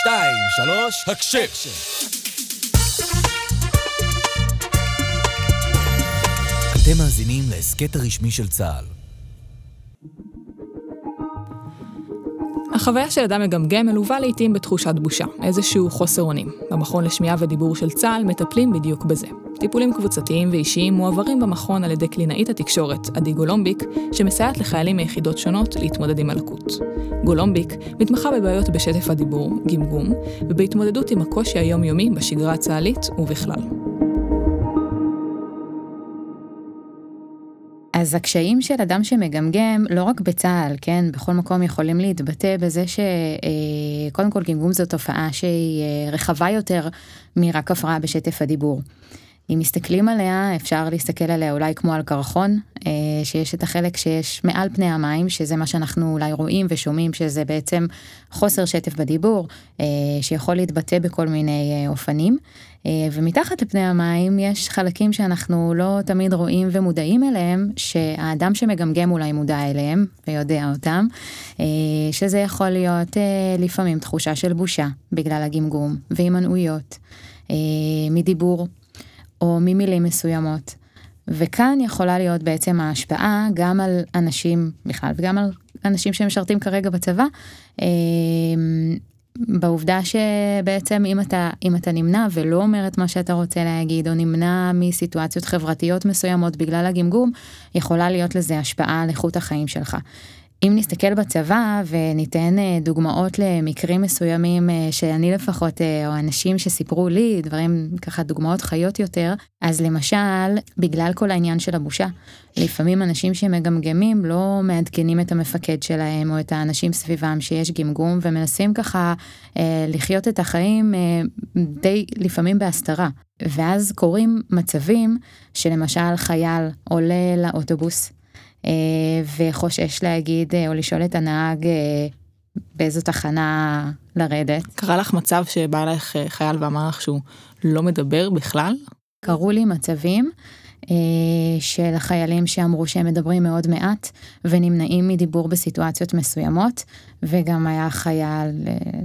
שתיים, שלוש, הקשב. אתם מאזינים להסכת הרשמי של צה"ל. החוויה של אדם מגמגם מלווה לעיתים בתחושת בושה, איזשהו חוסר אונים. במכון לשמיעה ודיבור של צה"ל מטפלים בדיוק בזה. טיפולים קבוצתיים ואישיים מועברים במכון על ידי קלינאית התקשורת, עדי גולומביק, שמסייעת לחיילים מיחידות שונות להתמודד עם הלקות. גולומביק מתמחה בבעיות בשטף הדיבור, גמגום, ובהתמודדות עם הקושי היומיומי בשגרה הצה"לית ובכלל. אז הקשיים של אדם שמגמגם, לא רק בצה"ל, כן, בכל מקום יכולים להתבטא בזה שקודם כל גמגום זו תופעה שהיא אה, רחבה יותר מרק הפרעה בשטף הדיבור. אם מסתכלים עליה, אפשר להסתכל עליה אולי כמו על קרחון, אה, שיש את החלק שיש מעל פני המים, שזה מה שאנחנו אולי רואים ושומעים, שזה בעצם חוסר שטף בדיבור, אה, שיכול להתבטא בכל מיני אופנים. ומתחת לפני המים יש חלקים שאנחנו לא תמיד רואים ומודעים אליהם, שהאדם שמגמגם אולי מודע אליהם ויודע אותם, שזה יכול להיות לפעמים תחושה של בושה בגלל הגמגום והימנעויות מדיבור. או ממילים מסוימות. וכאן יכולה להיות בעצם ההשפעה גם על אנשים בכלל וגם על אנשים שמשרתים כרגע בצבא. אה, בעובדה שבעצם אם אתה אם אתה נמנע ולא אומר את מה שאתה רוצה להגיד או נמנע מסיטואציות חברתיות מסוימות בגלל הגמגום יכולה להיות לזה השפעה על איכות החיים שלך. אם נסתכל בצבא וניתן אה, דוגמאות למקרים מסוימים אה, שאני לפחות, אה, או אנשים שסיפרו לי, דברים ככה דוגמאות חיות יותר, אז למשל, בגלל כל העניין של הבושה, לפעמים אנשים שמגמגמים לא מעדכנים את המפקד שלהם או את האנשים סביבם שיש גמגום ומנסים ככה לחיות את החיים די לפעמים בהסתרה. ואז קורים מצבים שלמשל חייל עולה לאוטובוס וחושש להגיד אה, או לשאול את הנהג אה, באיזו תחנה לרדת. קרה לך מצב שבא לך חייל ואמר לך שהוא לא מדבר בכלל? קרו לי מצבים של החיילים שאמרו שהם מדברים מאוד מעט ונמנעים מדיבור בסיטואציות מסוימות וגם היה חייל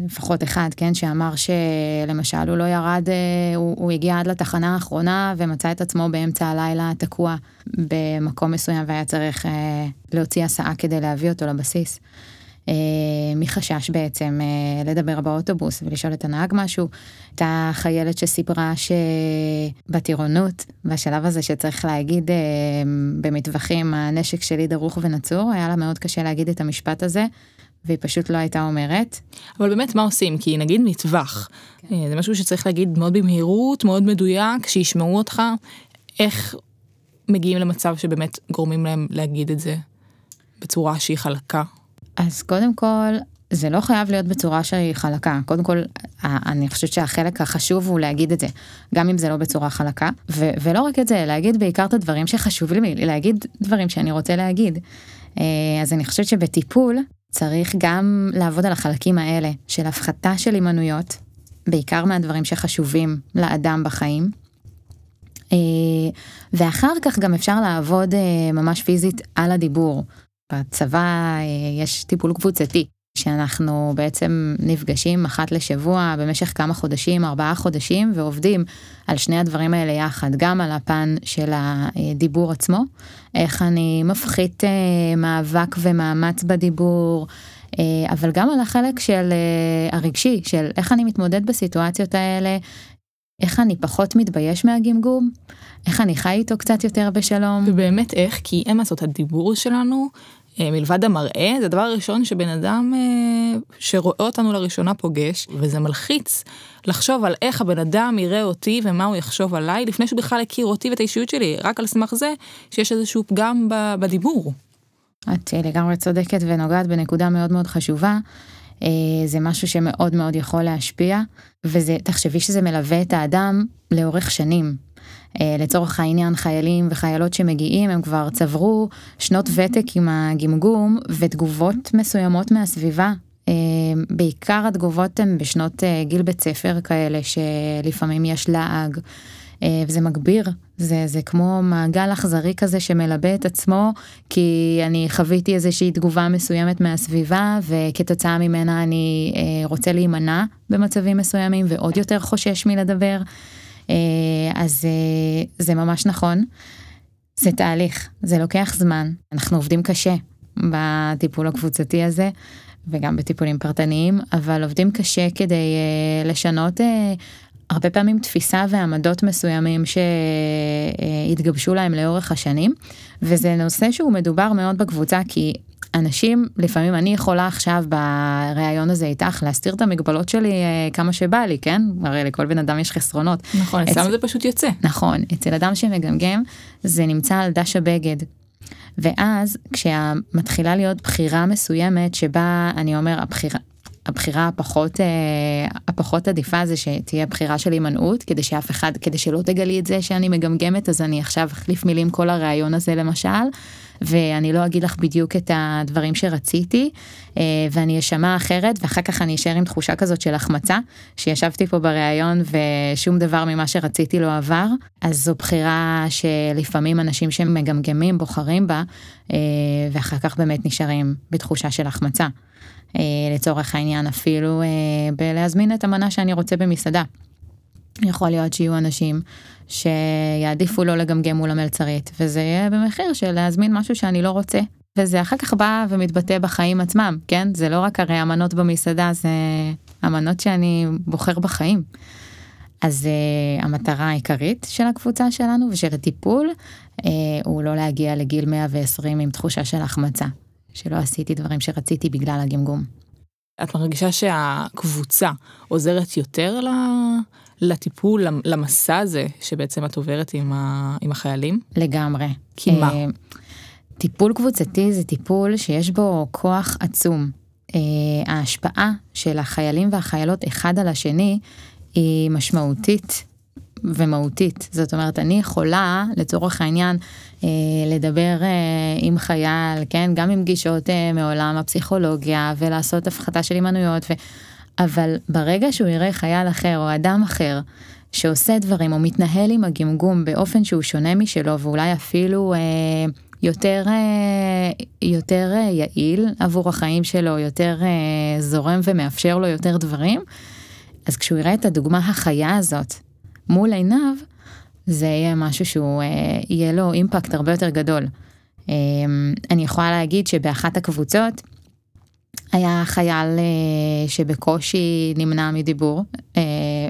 לפחות אחד כן שאמר שלמשל הוא לא ירד הוא, הוא הגיע עד לתחנה האחרונה ומצא את עצמו באמצע הלילה תקוע במקום מסוים והיה צריך אה, להוציא הסעה כדי להביא אותו לבסיס. אה, מחשש בעצם אה, לדבר באוטובוס ולשאול את הנהג משהו. הייתה חיילת שסיפרה שבטירונות, בשלב הזה שצריך להגיד אה, במטווחים הנשק שלי דרוך ונצור, היה לה מאוד קשה להגיד את המשפט הזה. והיא פשוט לא הייתה אומרת. אבל באמת מה עושים? כי נגיד מטווח, כן. אה, זה משהו שצריך להגיד מאוד במהירות, מאוד מדויק, שישמעו אותך. איך מגיעים למצב שבאמת גורמים להם להגיד את זה בצורה שהיא חלקה? אז קודם כל, זה לא חייב להיות בצורה שהיא חלקה. קודם כל, אני חושבת שהחלק החשוב הוא להגיד את זה, גם אם זה לא בצורה חלקה. ו- ולא רק את זה, להגיד בעיקר את הדברים שחשוב לי, להגיד דברים שאני רוצה להגיד. אה, אז אני חושבת שבטיפול צריך גם לעבוד על החלקים האלה של הפחתה של הימנויות, בעיקר מהדברים שחשובים לאדם בחיים. אה, ואחר כך גם אפשר לעבוד אה, ממש פיזית על הדיבור. בצבא אה, יש טיפול קבוצתי, שאנחנו בעצם נפגשים אחת לשבוע במשך כמה חודשים, ארבעה חודשים, ועובדים על שני הדברים האלה יחד, גם על הפן של הדיבור עצמו, איך אני מפחית מאבק ומאמץ בדיבור, אבל גם על החלק של הרגשי, של איך אני מתמודד בסיטואציות האלה, איך אני פחות מתבייש מהגמגום, איך אני חי איתו קצת יותר בשלום. ובאמת איך, כי אין לעשות, הדיבור שלנו, אה, מלבד המראה, זה הדבר הראשון שבן אדם אה, שרואה אותנו לראשונה פוגש, וזה מלחיץ לחשוב על איך הבן אדם יראה אותי ומה הוא יחשוב עליי, לפני שהוא בכלל הכיר אותי ואת האישיות שלי, רק על סמך זה שיש איזשהו פגם בדיבור. את לגמרי צודקת ונוגעת בנקודה מאוד מאוד חשובה. אה, זה משהו שמאוד מאוד יכול להשפיע, וזה, תחשבי שזה מלווה את האדם לאורך שנים. אה, לצורך העניין חיילים וחיילות שמגיעים הם כבר צברו שנות ותק עם הגמגום ותגובות מסוימות מהסביבה. אה, בעיקר התגובות הן בשנות גיל בית ספר כאלה שלפעמים יש לעג וזה מגביר זה, זה כמו מעגל אכזרי כזה שמלבה את עצמו, כי אני חוויתי איזושהי תגובה מסוימת מהסביבה, וכתוצאה ממנה אני אה, רוצה להימנע במצבים מסוימים, ועוד יותר חושש מלדבר. אה, אז אה, זה ממש נכון. זה תהליך, זה לוקח זמן, אנחנו עובדים קשה בטיפול הקבוצתי הזה. וגם בטיפולים פרטניים, אבל עובדים קשה כדי uh, לשנות uh, הרבה פעמים תפיסה ועמדות מסוימים שהתגבשו להם לאורך השנים, וזה נושא שהוא מדובר מאוד בקבוצה כי אנשים, לפעמים אני יכולה עכשיו בריאיון הזה איתך להסתיר את המגבלות שלי אה, כמה שבא לי, כן? הרי לכל בן אדם יש חסרונות. נכון, אצל זה פשוט יוצא. נכון, אצל אדם שמגמגם זה נמצא על דש הבגד. ואז כשמתחילה להיות בחירה מסוימת שבה אני אומר הבחירה הבחירה הפחות אה, הפחות עדיפה זה שתהיה בחירה של הימנעות כדי שאף אחד כדי שלא תגלי את זה שאני מגמגמת אז אני עכשיו אחליף מילים כל הראיון הזה למשל ואני לא אגיד לך בדיוק את הדברים שרציתי אה, ואני אשמע אחרת ואחר כך אני אשאר עם תחושה כזאת של החמצה שישבתי פה בראיון ושום דבר ממה שרציתי לא עבר אז זו בחירה שלפעמים אנשים שמגמגמים בוחרים בה אה, ואחר כך באמת נשארים בתחושה של החמצה. אה, לצורך העניין אפילו אה, בלהזמין את המנה שאני רוצה במסעדה. יכול להיות שיהיו אנשים שיעדיפו לא לגמגם מול המלצרית וזה יהיה במחיר של להזמין משהו שאני לא רוצה וזה אחר כך בא ומתבטא בחיים עצמם כן זה לא רק הרי המנות במסעדה זה המנות שאני בוחר בחיים. אז uh, המטרה העיקרית של הקבוצה שלנו ושל הטיפול uh, הוא לא להגיע לגיל 120 עם תחושה של החמצה שלא עשיתי דברים שרציתי בגלל הגמגום. את מרגישה שהקבוצה עוזרת יותר לטיפול, למסע הזה שבעצם את עוברת עם, ה, עם החיילים? לגמרי. כי מה? אה, טיפול קבוצתי זה טיפול שיש בו כוח עצום. Uh, ההשפעה של החיילים והחיילות אחד על השני היא משמעותית ומהותית. זאת אומרת, אני יכולה, לצורך העניין, אה, לדבר אה, עם חייל, כן, גם עם גישות אה, מעולם הפסיכולוגיה, ולעשות הפחתה של הימנויות, ו... אבל ברגע שהוא יראה חייל אחר או אדם אחר, שעושה דברים או מתנהל עם הגמגום באופן שהוא שונה משלו, ואולי אפילו... אה, יותר, אה, יותר אה, יעיל עבור החיים שלו, יותר אה, זורם ומאפשר לו יותר דברים, אז כשהוא יראה את הדוגמה החיה הזאת מול עיניו, זה יהיה משהו שהוא, אה, יהיה לו אימפקט הרבה יותר גדול. אה, אני יכולה להגיד שבאחת הקבוצות, היה חייל אה, שבקושי נמנע מדיבור,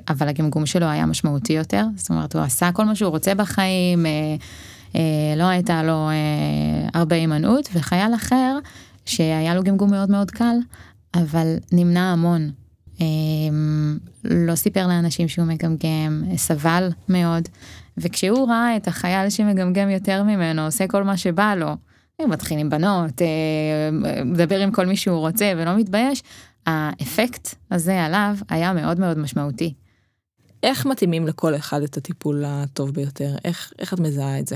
אבל הגמגום שלו היה משמעותי יותר, זאת אומרת הוא עשה כל מה שהוא רוצה בחיים, לא הייתה לו הרבה הימנעות, וחייל אחר שהיה לו גמגום מאוד מאוד קל, אבל נמנע המון. אמ, לא סיפר לאנשים שהוא מגמגם, סבל מאוד, וכשהוא ראה את החייל שמגמגם יותר ממנו, עושה כל מה שבא לו, מתחיל עם בנות, אה, מדבר עם כל מי שהוא רוצה ולא מתבייש, האפקט הזה עליו היה מאוד מאוד משמעותי. איך מתאימים לכל אחד את הטיפול הטוב ביותר? איך, איך את מזהה את זה?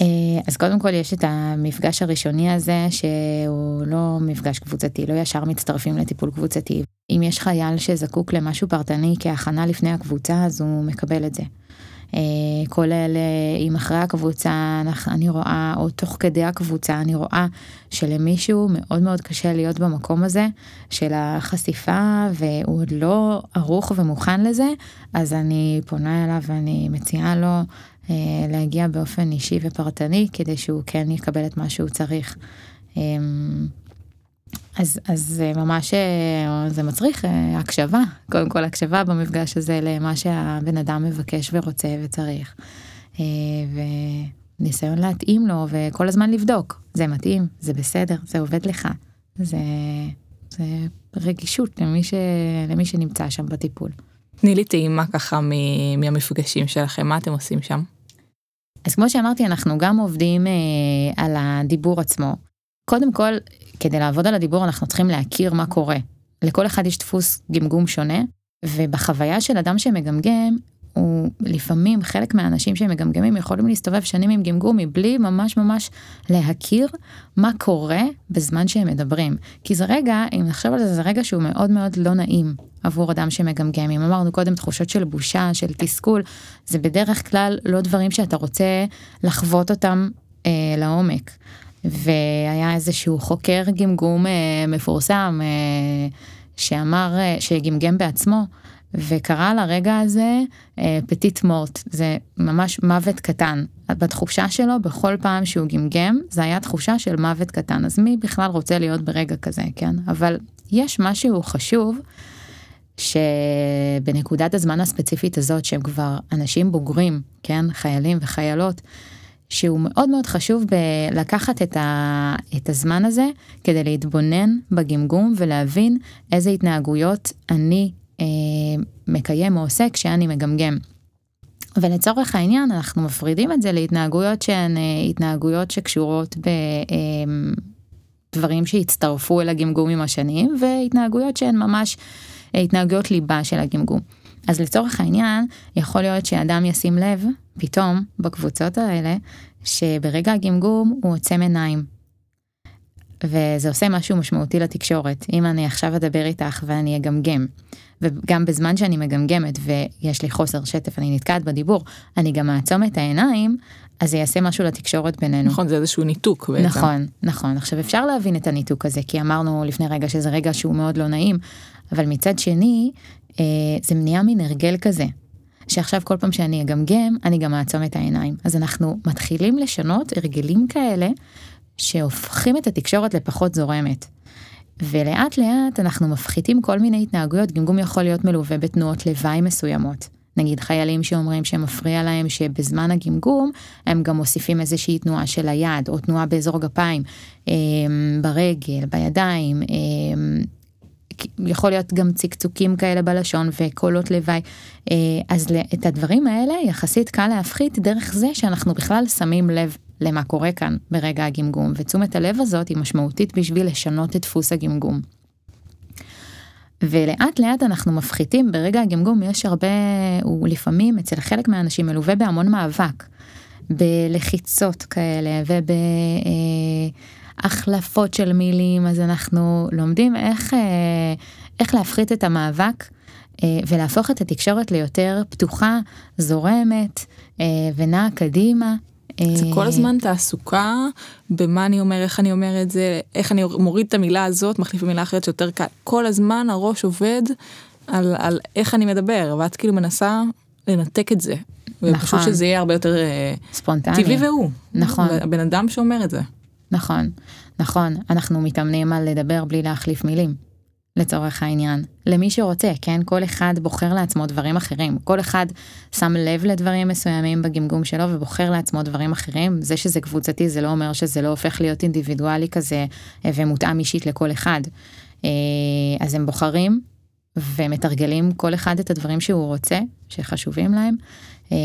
אה, אז קודם כל יש את המפגש הראשוני הזה שהוא לא מפגש קבוצתי, לא ישר מצטרפים לטיפול קבוצתי. אם יש חייל שזקוק למשהו פרטני כהכנה לפני הקבוצה אז הוא מקבל את זה. אה, כולל אם אחרי הקבוצה אני רואה או תוך כדי הקבוצה אני רואה שלמישהו מאוד מאוד קשה להיות במקום הזה של החשיפה והוא עוד לא ערוך ומוכן לזה אז אני פונה אליו ואני מציעה לו להגיע באופן אישי ופרטני כדי שהוא כן יקבל את מה שהוא צריך. אמ, אז אז זה ממש אה, זה מצריך אה, הקשבה קודם כל הקשבה במפגש הזה למה שהבן אדם מבקש ורוצה וצריך. וניסיון להתאים לו וכל הזמן לבדוק זה מתאים זה בסדר זה עובד לך זה, זה רגישות למי, ש, למי שנמצא שם בטיפול. תני לי טעימה ככה מהמפגשים שלכם מה אתם עושים שם. אז כמו שאמרתי, אנחנו גם עובדים אה, על הדיבור עצמו. קודם כל, כדי לעבוד על הדיבור אנחנו צריכים להכיר מה קורה. לכל אחד יש דפוס גמגום שונה, ובחוויה של אדם שמגמגם, הוא לפעמים חלק מהאנשים שמגמגמים יכולים להסתובב שנים עם גמגום מבלי ממש ממש להכיר מה קורה בזמן שהם מדברים. כי זה רגע, אם נחשוב על זה, זה רגע שהוא מאוד מאוד לא נעים עבור אדם שמגמגם. אם אמרנו קודם תחושות של בושה, של תסכול, זה בדרך כלל לא דברים שאתה רוצה לחוות אותם אה, לעומק. והיה איזשהו חוקר גמגום אה, מפורסם אה, שאמר, אה, שגמגם בעצמו, וקרא לרגע הזה אה, פטיט מורט, זה ממש מוות קטן. בתחושה שלו, בכל פעם שהוא גמגם, זה היה תחושה של מוות קטן. אז מי בכלל רוצה להיות ברגע כזה, כן? אבל יש משהו חשוב, שבנקודת הזמן הספציפית הזאת, שהם כבר אנשים בוגרים, כן? חיילים וחיילות, שהוא מאוד מאוד חשוב בלקחת את, ה, את הזמן הזה כדי להתבונן בגמגום ולהבין איזה התנהגויות אני מקיים או עושה כשאני מגמגם. ולצורך העניין אנחנו מפרידים את זה להתנהגויות שהן אה, התנהגויות שקשורות בדברים אה, שהצטרפו אל הגמגום עם השנים והתנהגויות שהן ממש אה, התנהגויות ליבה של הגמגום. אז לצורך העניין יכול להיות שאדם ישים לב פתאום בקבוצות האלה שברגע הגמגום הוא עוצם עיניים. וזה עושה משהו משמעותי לתקשורת אם אני עכשיו אדבר איתך ואני אגמגם וגם בזמן שאני מגמגמת ויש לי חוסר שטף אני נתקעת בדיבור אני גם אעצום את העיניים אז זה יעשה משהו לתקשורת בינינו. נכון זה איזשהו ניתוק בעצם. נכון נכון עכשיו אפשר להבין את הניתוק הזה כי אמרנו לפני רגע שזה רגע שהוא מאוד לא נעים אבל מצד שני אה, זה מניעה מן הרגל כזה. שעכשיו כל פעם שאני אגמגם אני גם אעצום את העיניים אז אנחנו מתחילים לשנות הרגלים כאלה שהופכים את התקשורת לפחות זורמת. ולאט לאט אנחנו מפחיתים כל מיני התנהגויות, גמגום יכול להיות מלווה בתנועות לוואי מסוימות. נגיד חיילים שאומרים שמפריע להם שבזמן הגמגום הם גם מוסיפים איזושהי תנועה של היד או תנועה באזור הגפיים, אה, ברגל, בידיים, אה, יכול להיות גם צקצוקים כאלה בלשון וקולות לוואי. אה, אז את הדברים האלה יחסית קל להפחית דרך זה שאנחנו בכלל שמים לב למה קורה כאן ברגע הגמגום, ותשומת הלב הזאת היא משמעותית בשביל לשנות את דפוס הגמגום. ולאט לאט אנחנו מפחיתים, ברגע הגמגום יש הרבה, הוא לפעמים אצל חלק מהאנשים מלווה בהמון מאבק, בלחיצות כאלה ובהחלפות של מילים, אז אנחנו לומדים איך, אה, איך להפחית את המאבק. אה, ולהפוך את התקשורת ליותר פתוחה, זורמת אה, ונעה קדימה זה כל הזמן תעסוקה במה אני אומר, איך אני אומר את זה, איך אני מוריד את המילה הזאת, מחליף במילה אחרת שיותר קל. כל הזמן הראש עובד על, על איך אני מדבר, ואת כאילו מנסה לנתק את זה. נכון. ופשוט שזה יהיה הרבה יותר אה, ספונטני. טבעי והוא. נכון. הבן אדם שאומר את זה. נכון, נכון. אנחנו מתאמנים על לדבר בלי להחליף מילים. לצורך העניין, למי שרוצה, כן? כל אחד בוחר לעצמו דברים אחרים, כל אחד שם לב לדברים מסוימים בגמגום שלו ובוחר לעצמו דברים אחרים, זה שזה קבוצתי זה לא אומר שזה לא הופך להיות אינדיבידואלי כזה אה, ומותאם אישית לכל אחד. אה, אז הם בוחרים ומתרגלים כל אחד את הדברים שהוא רוצה, שחשובים להם, אה,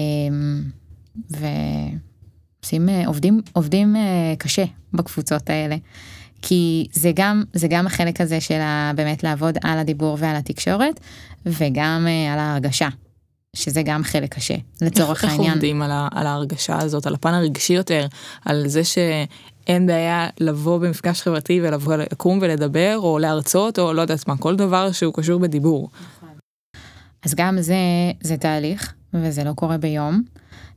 ועושים, עובדים, עובדים קשה בקבוצות האלה. כי זה גם זה גם החלק הזה של באמת לעבוד על הדיבור ועל התקשורת וגם uh, על ההרגשה. שזה גם חלק קשה לצורך איך, העניין. איך עובדים על, ה, על ההרגשה הזאת על הפן הרגשי יותר על זה שאין בעיה לבוא במפגש חברתי ולבוא לקום ולדבר או להרצות או לא יודעת מה כל דבר שהוא קשור בדיבור. אז גם זה זה תהליך וזה לא קורה ביום.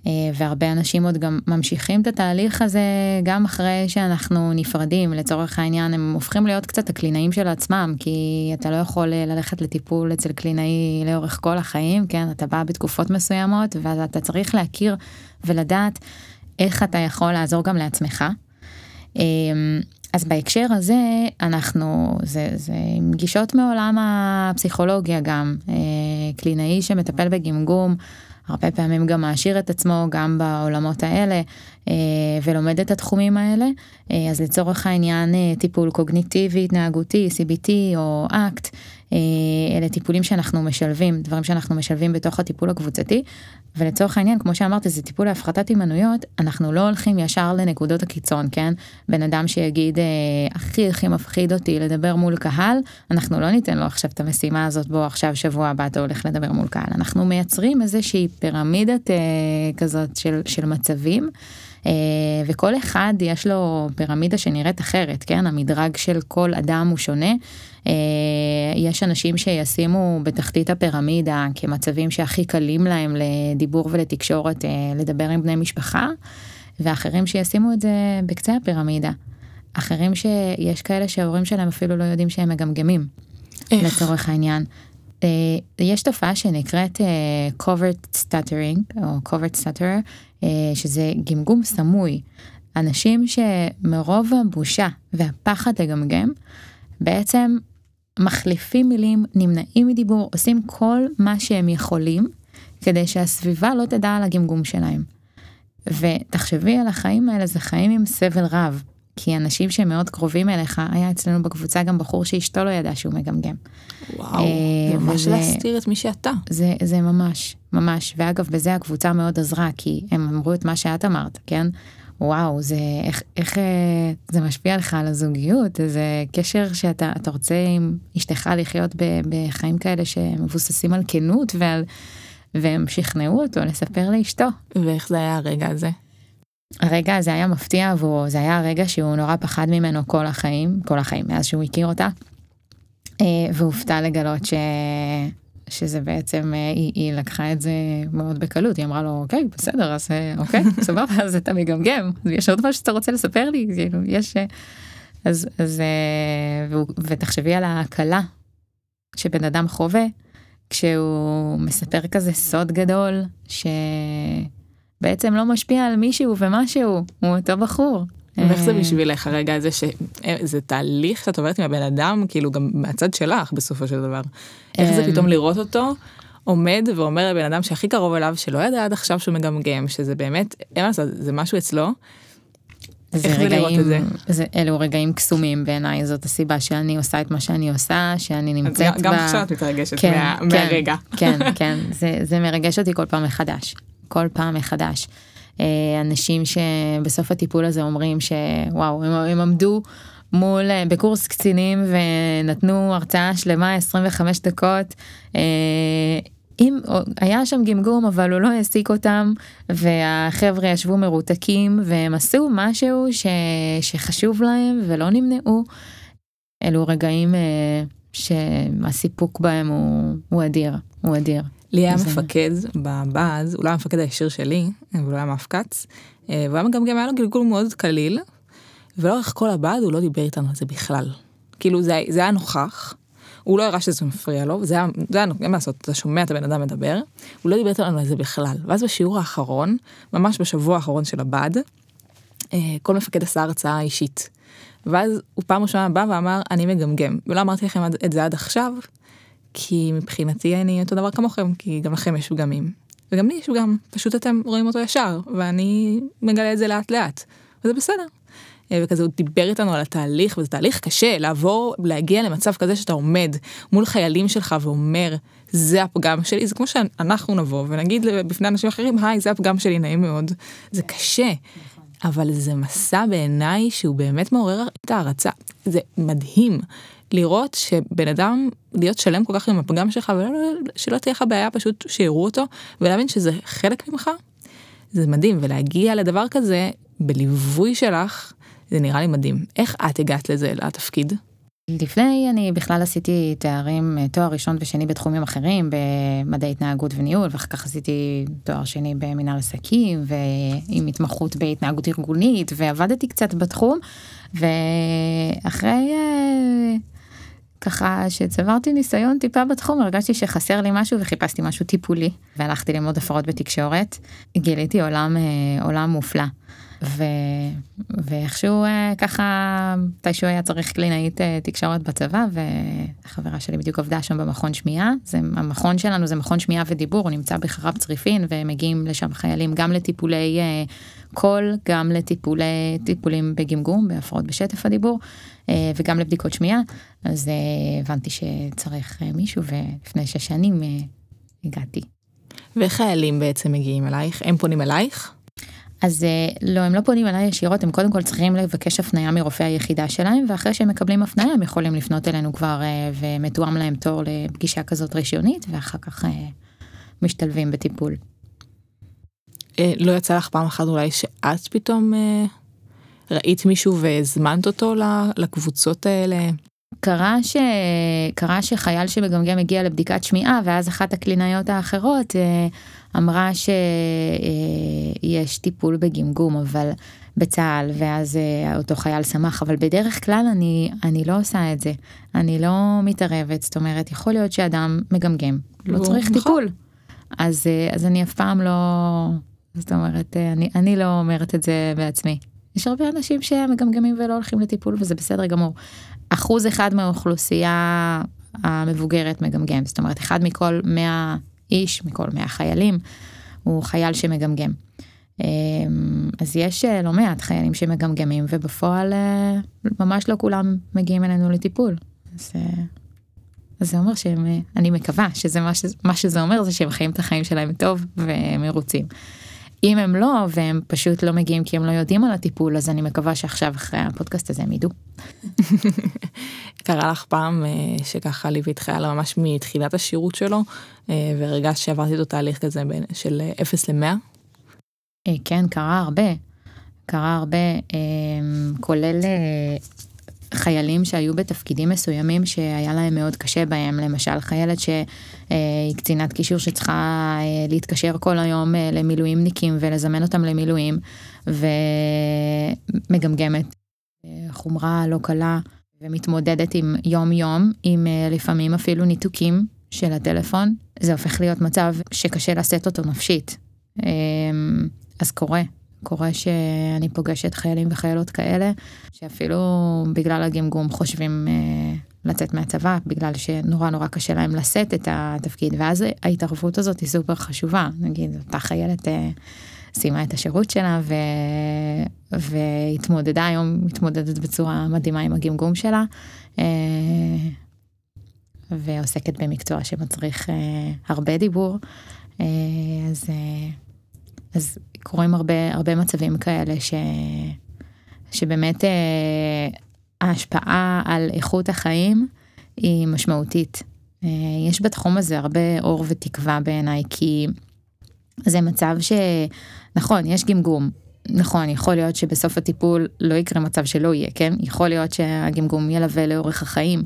אה, והרבה אנשים עוד גם ממשיכים את התהליך הזה גם אחרי שאנחנו נפרדים לצורך העניין הם הופכים להיות קצת הקלינאים של עצמם כי אתה לא יכול אה, ללכת לטיפול אצל קלינאי לאורך כל החיים כן אתה בא בתקופות מסוימות ואתה צריך להכיר ולדעת איך אתה יכול לעזור גם לעצמך. אה, אז בהקשר הזה אנחנו זה זה עם גישות מעולם הפסיכולוגיה גם קלינאי שמטפל בגמגום. הרבה פעמים גם מעשיר את עצמו גם בעולמות האלה אה, ולומד את התחומים האלה. אה, אז לצורך העניין אה, טיפול קוגניטיבי התנהגותי CBT או אקט אלה טיפולים שאנחנו משלבים, דברים שאנחנו משלבים בתוך הטיפול הקבוצתי, ולצורך העניין, כמו שאמרתי, זה טיפול להפחתת הימנויות, אנחנו לא הולכים ישר לנקודות הקיצון, כן? בן אדם שיגיד, הכי הכי מפחיד אותי לדבר מול קהל, אנחנו לא ניתן לו עכשיו את המשימה הזאת, בוא עכשיו שבוע הבא אתה הולך לדבר מול קהל. אנחנו מייצרים איזושהי פירמידת כזאת של, של מצבים. אה, וכל אחד יש לו פירמידה שנראית אחרת, כן? המדרג של כל אדם הוא שונה. אה, יש אנשים שישימו בתחתית הפירמידה כמצבים שהכי קלים להם לדיבור ולתקשורת, אה, לדבר עם בני משפחה, ואחרים שישימו את זה בקצה הפירמידה. אחרים שיש כאלה שההורים שלהם אפילו לא יודעים שהם מגמגמים, איך? לצורך העניין. יש תופעה שנקראת covert stuttering או covert stutter אה, שזה גמגום סמוי. אנשים שמרוב הבושה והפחד לגמגם, בעצם מחליפים מילים, נמנעים מדיבור, עושים כל מה שהם יכולים כדי שהסביבה לא תדע על הגמגום שלהם. ותחשבי על החיים האלה, זה חיים עם סבל רב. כי אנשים שהם מאוד קרובים אליך, היה אצלנו בקבוצה גם בחור שאשתו לא ידעה שהוא מגמגם. וואו, אה, זה ממש להסתיר את מי שאתה. זה, זה ממש, ממש. ואגב, בזה הקבוצה מאוד עזרה, כי הם אמרו את מה שאת אמרת, כן? וואו, זה, איך, איך אה, זה משפיע לך על הזוגיות, זה קשר שאתה רוצה עם אשתך לחיות ב, בחיים כאלה שמבוססים על כנות ועל... והם שכנעו אותו לספר לאשתו. ואיך זה היה הרגע הזה? הרגע הזה היה מפתיע עבורו, זה היה הרגע שהוא נורא פחד ממנו כל החיים, כל החיים, מאז שהוא הכיר אותה. אה, והופתע לגלות ש... שזה בעצם, אה, היא, היא לקחה את זה מאוד בקלות, היא אמרה לו, אוקיי, בסדר, אז אה, אוקיי, סבבה, אז אתה מגמגם, יש עוד משהו שאתה רוצה לספר לי, כאילו, יש... אז, אז, ותחשבי על ההקלה שבן אדם חווה, כשהוא מספר כזה סוד גדול, ש... בעצם לא משפיע על מישהו ומשהו, הוא אותו בחור. ואיך זה אה, בשבילך הרגע הזה שזה תהליך שאת עוברת עם הבן אדם כאילו גם מהצד שלך בסופו של דבר. איך זה פתאום לראות אותו עומד ואומר לבן אדם שהכי קרוב אליו שלא ידע עד עכשיו שהוא מגמגם שזה באמת אין מה לעשות זה משהו אצלו. זה רגעים, זה? זה, אלו רגעים קסומים בעיניי, זאת הסיבה שאני עושה את מה שאני עושה, שאני נמצאת גם ב... גם עכשיו את מתרגשת כן, מה, כן, מהרגע. כן, כן, זה, זה מרגש אותי כל פעם מחדש. כל פעם מחדש. אה, אנשים שבסוף הטיפול הזה אומרים שוואו הם, הם עמדו מול אה, בקורס קצינים ונתנו הרצאה שלמה 25 דקות. אה, אם היה שם גמגום אבל הוא לא העסיק אותם והחבר'ה ישבו מרותקים והם עשו משהו ש, שחשוב להם ולא נמנעו. אלו רגעים שהסיפוק בהם הוא, הוא אדיר, הוא אדיר. לי היה מפקד בבאז, הוא לא היה המפקד הישיר שלי, אבל הוא היה מפקץ, אה, והוא היה גם גם היה לו גלגול מאוד קליל, ולאורך כל הבאז הוא לא דיבר איתנו על זה בכלל. כאילו זה, זה היה נוכח, הוא לא הראה שזה מפריע לו, זה היה, זה היה, אין מה לעשות, אתה שומע את הבן אדם מדבר, הוא לא דיבר איתנו על זה בכלל. ואז בשיעור האחרון, ממש בשבוע האחרון של הבד, אה, כל מפקד עשה הרצאה אישית. ואז הוא פעם ראשונה בא ואמר, אני מגמגם. ולא אמרתי לכם את זה עד עכשיו, כי מבחינתי אני אותו דבר כמוכם, כי גם לכם יש פגמים. וגם לי יש פגם, פשוט אתם רואים אותו ישר, ואני מגלה את זה לאט לאט, וזה בסדר. אה, וכזה הוא דיבר איתנו על התהליך, וזה תהליך קשה, לעבור, להגיע למצב כזה שאתה עומד מול חיילים שלך ואומר, זה הפגם שלי, זה כמו שאנחנו נבוא ונגיד בפני אנשים אחרים, היי, זה הפגם שלי, נעים מאוד. זה קשה, אבל זה מסע בעיניי שהוא באמת מעורר את ההערצה. זה מדהים לראות שבן אדם, להיות שלם כל כך עם הפגם שלך, ושלא תהיה לך בעיה פשוט שיראו אותו, ולהבין שזה חלק ממך, זה מדהים, ולהגיע לדבר כזה בליווי שלך, זה נראה לי מדהים. איך את הגעת לזה, לתפקיד? לפני אני בכלל עשיתי תארים, תואר ראשון ושני בתחומים אחרים, במדעי התנהגות וניהול, ואחר כך עשיתי תואר שני במנהל עסקים, ועם התמחות בהתנהגות ארגונית, ועבדתי קצת בתחום, ואחרי אה, ככה שצברתי ניסיון טיפה בתחום הרגשתי שחסר לי משהו וחיפשתי משהו טיפולי והלכתי ללמוד הפרעות בתקשורת. גיליתי עולם אה, עולם מופלא ו... ואיכשהו אה, ככה מתישהו היה צריך קלינאית אה, תקשורת בצבא וחברה שלי בדיוק עבדה שם במכון שמיעה זה המכון שלנו זה מכון שמיעה ודיבור הוא נמצא בחרב צריפין ומגיעים לשם חיילים גם לטיפולי אה, קול גם לטיפולי טיפולים בגמגום בהפרעות בשטף הדיבור וגם לבדיקות שמיעה אז הבנתי שצריך מישהו ולפני שש שנים הגעתי. ואיך חיילים בעצם מגיעים אלייך הם פונים אלייך? אז אה, לא הם לא פונים אליי ישירות הם קודם כל צריכים לבקש הפניה מרופא היחידה שלהם ואחרי שהם מקבלים הפניה הם יכולים לפנות אלינו כבר אה, ומתואם להם תור לפגישה כזאת רישיונית ואחר כך אה, משתלבים בטיפול. לא יצא לך פעם אחת אולי שאת פתאום ראית מישהו והזמנת אותו לקבוצות האלה? קרה שקרה שחייל שמגמגם הגיע לבדיקת שמיעה ואז אחת הקלינאיות האחרות אמרה שיש טיפול בגמגום אבל בצה"ל ואז אה, אותו חייל שמח אבל בדרך כלל אני אני לא עושה את זה אני לא מתערבת זאת אומרת יכול להיות שאדם מגמגם לא צריך נכון. טיפול אז אה, אז אני אף פעם לא זאת אומרת אה, אני אני לא אומרת את זה בעצמי. יש הרבה אנשים שמגמגמים ולא הולכים לטיפול וזה בסדר גמור. אחוז אחד מהאוכלוסייה המבוגרת מגמגם זאת אומרת אחד מכל 100 איש מכל 100 חיילים הוא חייל שמגמגם. אמ, אז יש אה, לא מעט חיילים שמגמגמים ובפועל אה, ממש לא כולם מגיעים אלינו לטיפול. אז, אה, אז זה אומר שהם, אני מקווה שזה מה, ש, מה שזה אומר זה שהם חיים את החיים שלהם טוב ומרוצים. אם הם לא והם פשוט לא מגיעים כי הם לא יודעים על הטיפול אז אני מקווה שעכשיו אחרי הפודקאסט הזה הם ידעו. קרה לך פעם אה, שככה ליווית חייל ממש מתחילת השירות שלו אה, והרגשת שעברתי אותו תהליך כזה של 0 ל-100? כן קרה הרבה. קרה הרבה כולל חיילים שהיו בתפקידים מסוימים שהיה להם מאוד קשה בהם למשל חיילת שהיא קצינת קישור שצריכה אה, להתקשר כל היום אה, למילואימניקים ולזמן אותם למילואים ומגמגמת אה, חומרה לא קלה ומתמודדת עם יום יום עם לפעמים אפילו ניתוקים של הטלפון. זה הופך להיות מצב שקשה לשאת אותו נפשית. אז קורה קורה שאני פוגשת חיילים וחיילות כאלה, שאפילו בגלל הגמגום חושבים אה, לצאת מהצבא, בגלל שנורא נורא קשה להם לשאת את התפקיד, ואז ההתערבות הזאת היא סופר חשובה. נגיד, אותה חיילת אה, סיימה את השירות שלה ו... והתמודדה היום, מתמודדת בצורה מדהימה עם הגמגום שלה. אה, ועוסקת במקצוע שמצריך אה, הרבה דיבור, אה, אז, אה, אז קורים הרבה הרבה מצבים כאלה ש... שבאמת אה, ההשפעה על איכות החיים היא משמעותית. אה, יש בתחום הזה הרבה אור ותקווה בעיניי כי זה מצב שנכון יש גמגום. נכון יכול להיות שבסוף הטיפול לא יקרה מצב שלא יהיה כן? יכול להיות שהגמגום ילווה לאורך החיים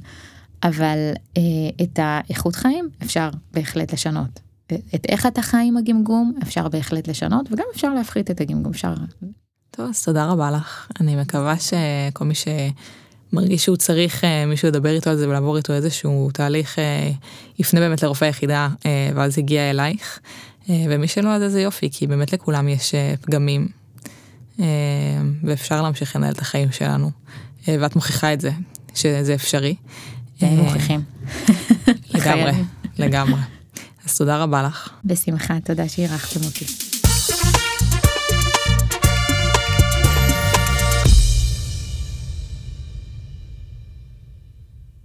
אבל אה, את האיכות חיים אפשר בהחלט לשנות את איך אתה חי עם הגמגום אפשר בהחלט לשנות וגם אפשר להפחית את הגמגום אפשר. טוב אז תודה רבה לך אני מקווה שכל מי שמרגיש שהוא צריך אה, מישהו לדבר איתו על זה ולעבור איתו איזשהו תהליך אה, יפנה באמת לרופא היחידה אה, ואז הגיע אלייך ומי שלא אז איזה יופי כי באמת לכולם יש פגמים ואפשר להמשיך לנהל את החיים שלנו ואת מוכיחה את זה שזה אפשרי. מוכיחים. לגמרי לגמרי. אז תודה רבה לך. בשמחה, תודה שאירחתם אותי.